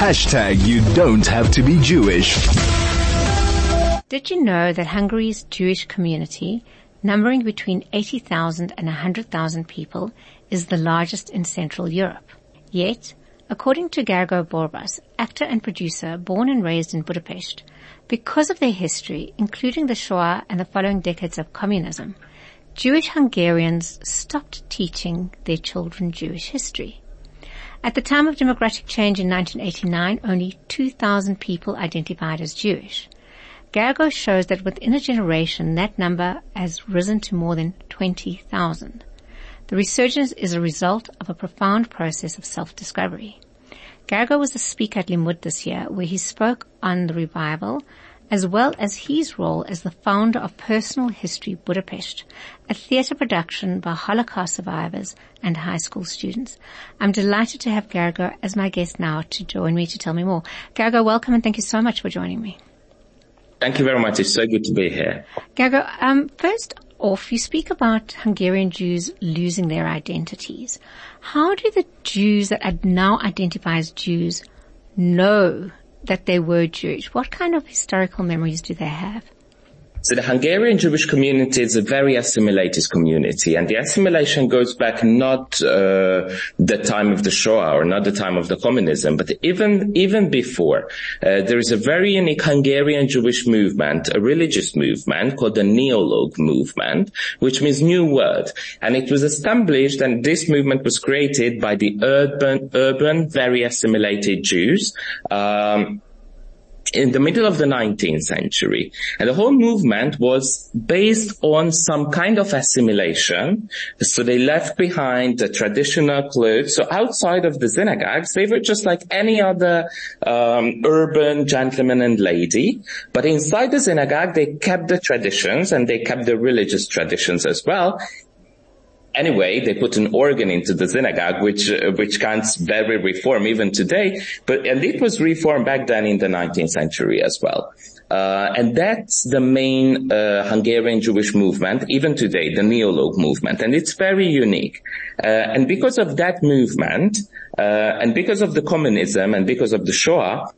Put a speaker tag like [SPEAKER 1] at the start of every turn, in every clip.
[SPEAKER 1] Hashtag you don't have to be Jewish.
[SPEAKER 2] Did you know that Hungary's Jewish community, numbering between 80,000 and 100,000 people, is the largest in Central Europe? Yet, according to Gergo Borbas, actor and producer born and raised in Budapest, because of their history, including the Shoah and the following decades of communism, Jewish Hungarians stopped teaching their children Jewish history. At the time of democratic change in 1989, only 2,000 people identified as Jewish. Gergo shows that within a generation, that number has risen to more than 20,000. The resurgence is a result of a profound process of self-discovery. Gergo was a speaker at Limmud this year where he spoke on the revival as well as his role as the founder of Personal History Budapest, a theatre production by Holocaust survivors and high school students. I'm delighted to have Gergo as my guest now to join me to tell me more. Gergo, welcome and thank you so much for joining me.
[SPEAKER 3] Thank you very much. It's so good to be here.
[SPEAKER 2] Gergo, um, first off, you speak about Hungarian Jews losing their identities. How do the Jews that now identify as Jews know that they were Jewish? What kind of historical memories do they have?
[SPEAKER 3] So the Hungarian Jewish community is a very assimilated community and the assimilation goes back not uh, the time of the Shoah or not the time of the communism, but even, even before. Uh, there is a very unique Hungarian Jewish movement, a religious movement called the Neolog movement, which means new word. And it was established and this movement was created by the urban, urban, very assimilated Jews. Um, in the middle of the 19th century. And the whole movement was based on some kind of assimilation. So they left behind the traditional clothes. So outside of the synagogues, they were just like any other um, urban gentleman and lady. But inside the synagogue, they kept the traditions and they kept the religious traditions as well anyway, they put an organ into the synagogue, which uh, which counts very reform even today. But and it was reformed back then in the 19th century as well. Uh, and that's the main uh, Hungarian Jewish movement, even today, the Neolog movement, and it's very unique. Uh, and because of that movement, uh, and because of the communism, and because of the Shoah,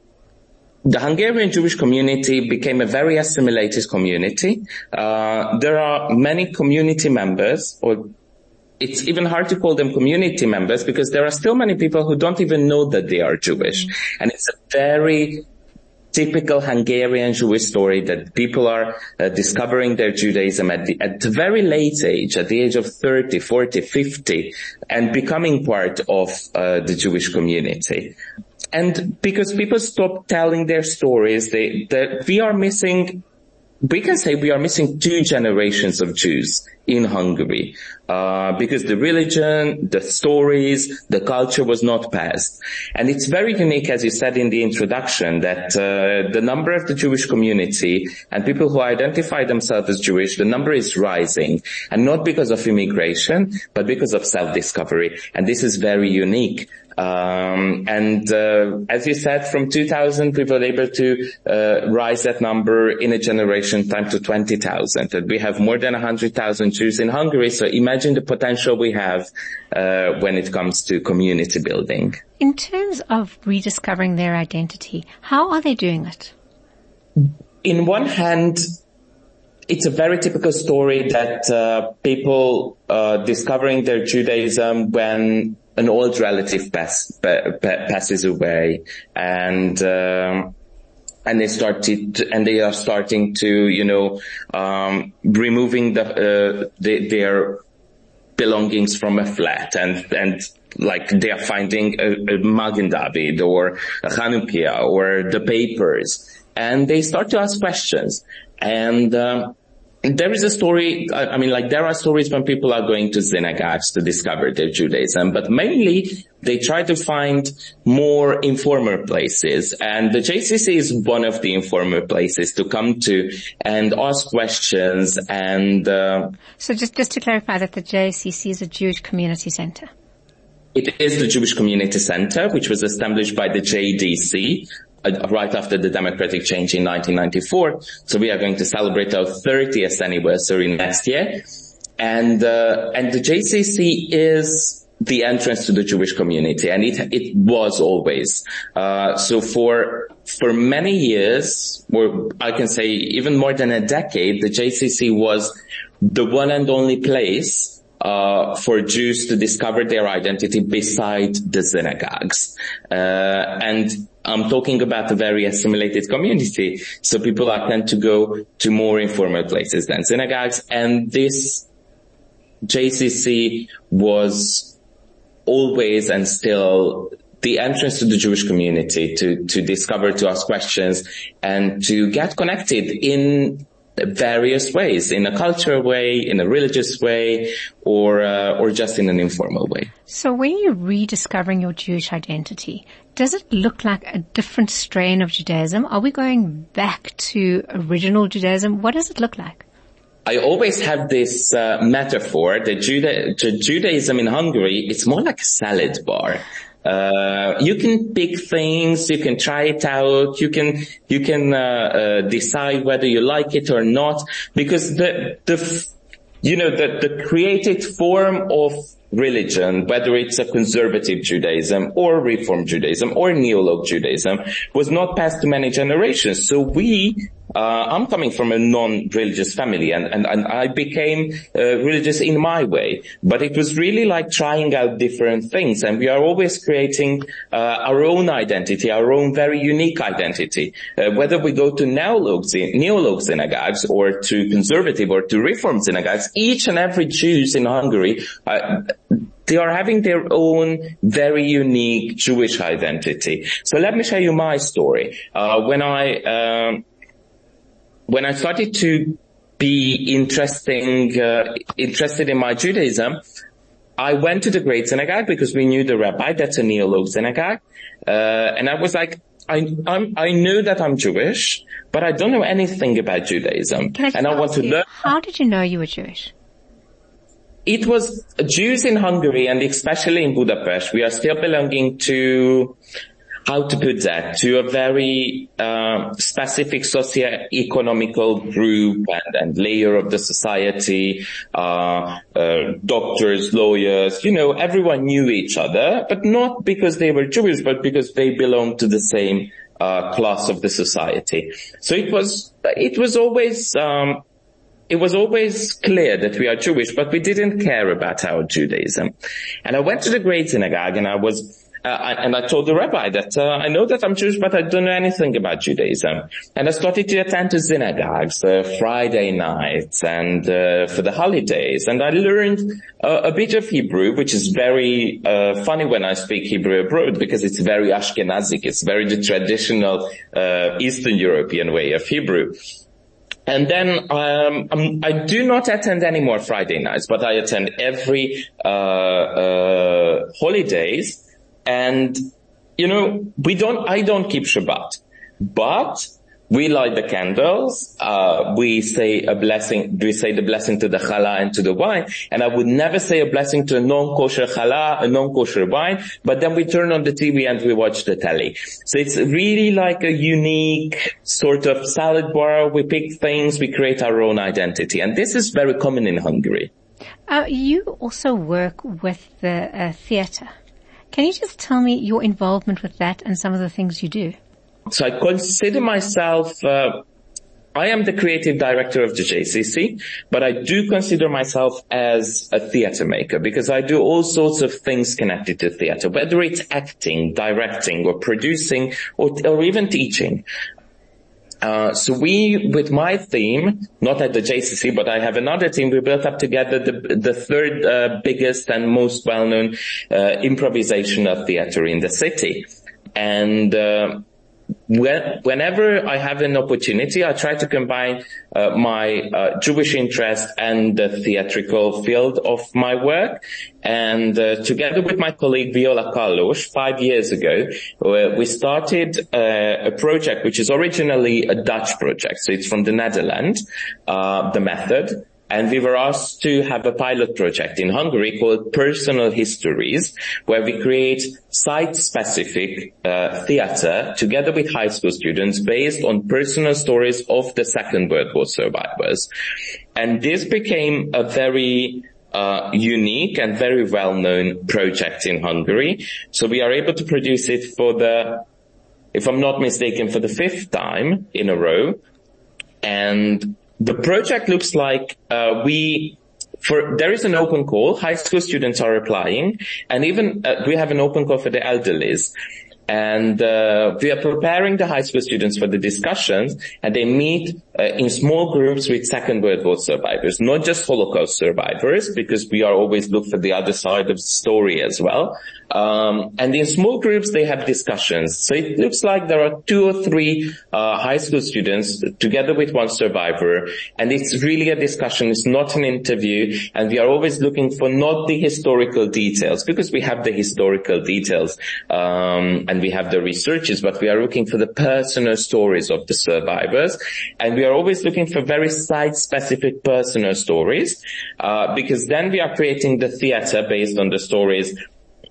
[SPEAKER 3] the Hungarian Jewish community became a very assimilated community. Uh, there are many community members or it's even hard to call them community members because there are still many people who don't even know that they are Jewish. Mm-hmm. And it's a very typical Hungarian Jewish story that people are uh, discovering their Judaism at the, at the very late age, at the age of 30, 40, 50, and becoming part of uh, the Jewish community. And because people stop telling their stories, they, that we are missing we can say we are missing two generations of Jews in Hungary uh, because the religion, the stories, the culture was not passed, and it's very unique, as you said in the introduction, that uh, the number of the Jewish community and people who identify themselves as Jewish, the number is rising, and not because of immigration, but because of self-discovery, and this is very unique. Um, and uh, as you said, from 2000, we were able to uh, rise that number in a generation time to 20,000. And we have more than 100,000 Jews in Hungary. So imagine the potential we have uh, when it comes to community building.
[SPEAKER 2] In terms of rediscovering their identity, how are they doing it?
[SPEAKER 3] In one hand, it's a very typical story that uh, people uh, discovering their Judaism when an old relative pass, passes away and, um, and they started to, and they are starting to, you know, um, removing the, uh, the, their belongings from a flat and, and like they are finding a, a Magen David or a Hanukkah or the papers and they start to ask questions. And, um, there is a story, I mean, like there are stories when people are going to synagogues to discover their Judaism, but mainly they try to find more informal places. And the JCC is one of the informal places to come to and ask questions and, uh,
[SPEAKER 2] So just, just to clarify that the JCC is a Jewish community center.
[SPEAKER 3] It is the Jewish Community Center, which was established by the JDC, right after the democratic change in 1994. So we are going to celebrate our 30th anniversary next year. And, uh, and the JCC is the entrance to the Jewish community, and it it was always. Uh, so for for many years, or I can say even more than a decade, the JCC was the one and only place uh, for Jews to discover their identity beside the synagogues. Uh, and I'm talking about a very assimilated community. So people are tend to go to more informal places than synagogues. And this JCC was always and still the entrance to the Jewish community to, to discover, to ask questions and to get connected in various ways, in a cultural way, in a religious way, or uh, or just in an informal way.
[SPEAKER 2] So when you're rediscovering your Jewish identity, does it look like a different strain of Judaism? Are we going back to original Judaism? What does it look like?
[SPEAKER 3] I always have this uh, metaphor that Juda- Judaism in Hungary, it's more like a salad bar. Uh, you can pick things, you can try it out, you can, you can, uh, uh, decide whether you like it or not, because the, the, you know, the, the created form of religion, whether it's a conservative Judaism or Reform Judaism or Neolog Judaism, was not passed to many generations. So we uh, I'm coming from a non-religious family and, and, and I became uh, religious in my way, but it was really like trying out different things and we are always creating uh, our own identity, our own very unique identity. Uh, whether we go to neolog, neolog synagogues or to conservative or to reform synagogues, each and every Jews in Hungary uh, they are having their own very unique Jewish identity. So let me share you my story. Uh, when I um, when I started to be interesting, uh, interested in my Judaism, I went to the Great Synagogue because we knew the rabbi. That's a neolog synagogue, uh, and I was like, I, I'm, i knew that I'm Jewish, but I don't know anything about Judaism, and I want to
[SPEAKER 2] you,
[SPEAKER 3] learn.
[SPEAKER 2] How did you know you were Jewish?
[SPEAKER 3] It was Jews in Hungary and especially in Budapest. We are still belonging to how to put that to a very uh, specific socio-economical group and, and, layer of the society, uh, uh, doctors, lawyers, you know, everyone knew each other, but not because they were Jewish, but because they belonged to the same uh, class of the society. So it was, it was always, um, it was always clear that we are Jewish, but we didn't care about our Judaism. And I went to the Great Synagogue and I was uh, and I told the rabbi that uh, I know that I'm Jewish, but I don't know anything about Judaism. And I started to attend to synagogues uh, Friday nights and uh, for the holidays. And I learned uh, a bit of Hebrew, which is very uh, funny when I speak Hebrew abroad because it's very Ashkenazic. It's very the traditional Eastern European way of Hebrew. And then um, um, I do not attend any more Friday nights, but I attend every uh, uh, holidays. And, you know, we don't, I don't keep Shabbat, but we light the candles, uh, we say a blessing, we say the blessing to the challah and to the wine, and I would never say a blessing to a non-kosher challah, a non-kosher wine, but then we turn on the TV and we watch the telly. So it's really like a unique sort of salad bar, we pick things, we create our own identity, and this is very common in Hungary.
[SPEAKER 2] Uh, you also work with the uh, theatre. Can you just tell me your involvement with that and some of the things you do?
[SPEAKER 3] So I consider myself, uh, I am the creative director of the JCC, but I do consider myself as a theater maker because I do all sorts of things connected to theater, whether it's acting, directing or producing or, or even teaching. Uh, so we, with my theme, not at the JCC, but I have another team, we built up together the, the third uh, biggest and most well-known uh, improvisational theater in the city. And uh, whenever I have an opportunity, I try to combine uh, my uh, Jewish interest and the theatrical field of my work. And uh, together with my colleague Viola Kalush, five years ago, we started uh, a project which is originally a Dutch project. So it's from the Netherlands, uh, the method and we were asked to have a pilot project in Hungary called Personal Histories, where we create site-specific uh, theater together with high school students based on personal stories of the Second World War survivors. And this became a very uh, unique and very well-known project in Hungary. So we are able to produce it for the, if I'm not mistaken, for the fifth time in a row. And the project looks like uh, we for there is an open call. High school students are applying, and even uh, we have an open call for the elderlies. And uh, we are preparing the high school students for the discussions, and they meet uh, in small groups with Second World War survivors, not just Holocaust survivors, because we are always look for the other side of the story as well. Um, and in small groups, they have discussions. So it looks like there are two or three uh, high school students together with one survivor, and it's really a discussion. It's not an interview, and we are always looking for not the historical details because we have the historical details um, and we have the researches, but we are looking for the personal stories of the survivors, and we are always looking for very site-specific personal stories uh, because then we are creating the theater based on the stories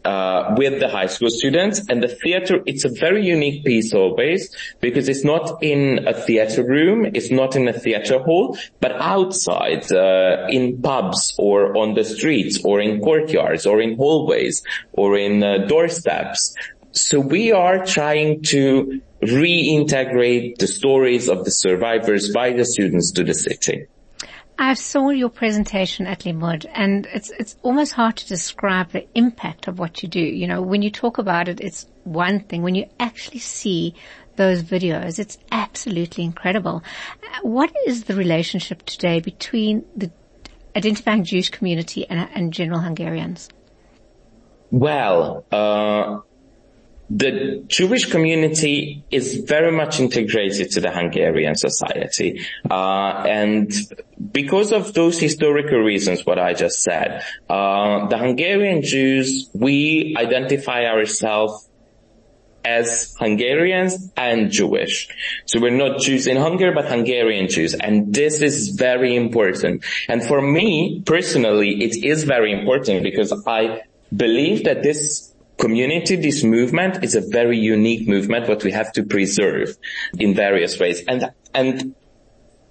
[SPEAKER 3] uh, with the high school students. And the theater it's a very unique piece always because it's not in a theater room it's not in a theater hall but outside uh, in pubs or on the streets or in courtyards or in hallways or in uh, doorsteps so we are trying to reintegrate the stories of the survivors by the students to the city
[SPEAKER 2] I saw your presentation at Limmud and it's, it's almost hard to describe the impact of what you do. You know, when you talk about it, it's one thing. When you actually see those videos, it's absolutely incredible. What is the relationship today between the identifying Jewish community and, and general Hungarians?
[SPEAKER 3] Well, uh, the Jewish community is very much integrated to the Hungarian society. Uh, and because of those historical reasons, what I just said, uh, the Hungarian Jews, we identify ourselves as Hungarians and Jewish. So we're not Jews in Hungary, but Hungarian Jews. And this is very important. And for me, personally, it is very important because I believe that this community, this movement is a very unique movement, what we have to preserve in various ways. And, and,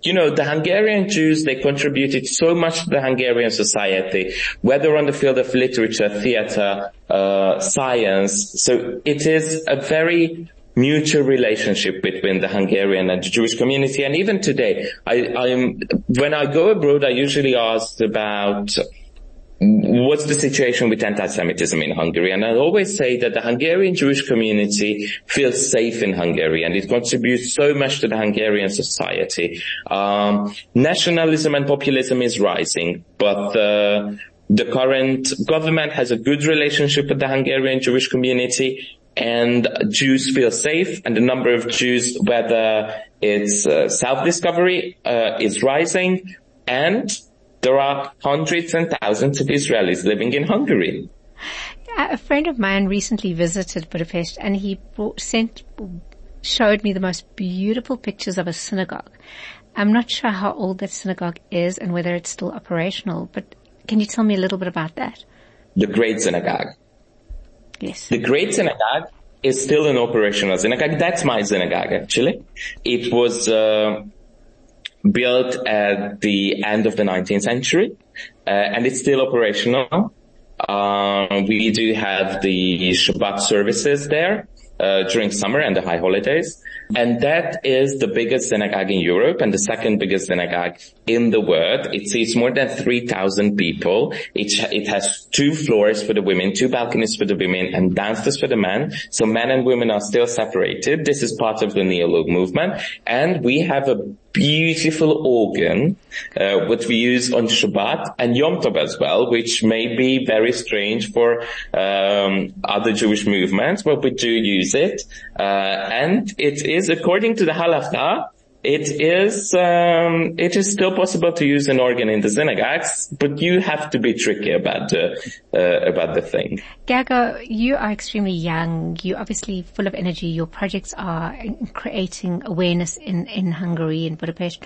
[SPEAKER 3] you know, the Hungarian Jews, they contributed so much to the Hungarian society, whether on the field of literature, theater, uh, science. So it is a very mutual relationship between the Hungarian and the Jewish community. And even today, I, I'm, when I go abroad, I usually ask about what's the situation with anti-Semitism in Hungary? And I always say that the Hungarian Jewish community feels safe in Hungary and it contributes so much to the Hungarian society. Um, nationalism and populism is rising, but uh, the current government has a good relationship with the Hungarian Jewish community and Jews feel safe and the number of Jews, whether it's uh, self-discovery, uh, is rising and there are hundreds and thousands of Israelis living in Hungary.
[SPEAKER 2] A friend of mine recently visited Budapest and he brought, sent, showed me the most beautiful pictures of a synagogue. I'm not sure how old that synagogue is and whether it's still operational, but can you tell me a little bit about that?
[SPEAKER 3] The Great Synagogue.
[SPEAKER 2] Yes.
[SPEAKER 3] The Great Synagogue is still an operational synagogue. That's my synagogue actually. It was, uh, built at the end of the 19th century, uh, and it's still operational. Uh, we do have the Shabbat services there uh, during summer and the high holidays. And that is the biggest synagogue in Europe and the second biggest synagogue in the world. It seats more than 3,000 people. It, it has two floors for the women, two balconies for the women and downstairs for the men. So men and women are still separated. This is part of the Neolog movement. And we have a beautiful organ, uh, which we use on Shabbat and Yom Tov as well, which may be very strange for um, other Jewish movements, but we do use it. Uh, and it is according to the halacha, it is um, it is still possible to use an organ in the synagogues, but you have to be tricky about the uh, about the thing.
[SPEAKER 2] Gergo, you are extremely young. You're obviously full of energy. Your projects are creating awareness in in Hungary in Budapest.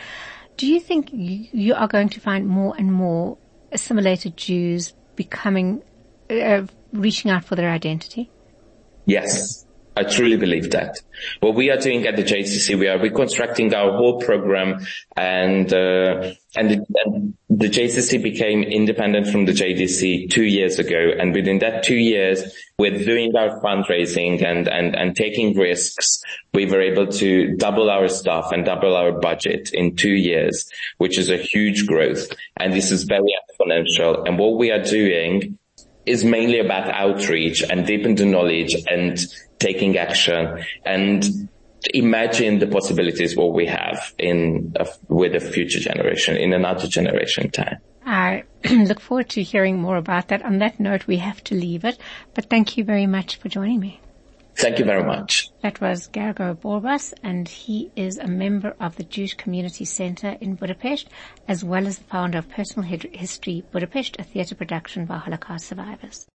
[SPEAKER 2] Do you think you are going to find more and more assimilated Jews becoming uh, reaching out for their identity?
[SPEAKER 3] Yes, I truly believe that. What we are doing at the JCC, we are reconstructing our whole program and, uh, and, the, and the JCC became independent from the JDC two years ago. And within that two years, with doing our fundraising and, and, and taking risks, we were able to double our staff and double our budget in two years, which is a huge growth. And this is very exponential. And what we are doing is mainly about outreach and deepen the knowledge and taking action and imagine the possibilities what we have in a, with a future generation in another generation time.
[SPEAKER 2] I look forward to hearing more about that. On that note, we have to leave it, but thank you very much for joining me.
[SPEAKER 3] Thank you very much.
[SPEAKER 2] That was Gergo Borbas, and he is a member of the Jewish Community Center in Budapest, as well as the founder of Personal History Budapest, a theatre production by Holocaust survivors.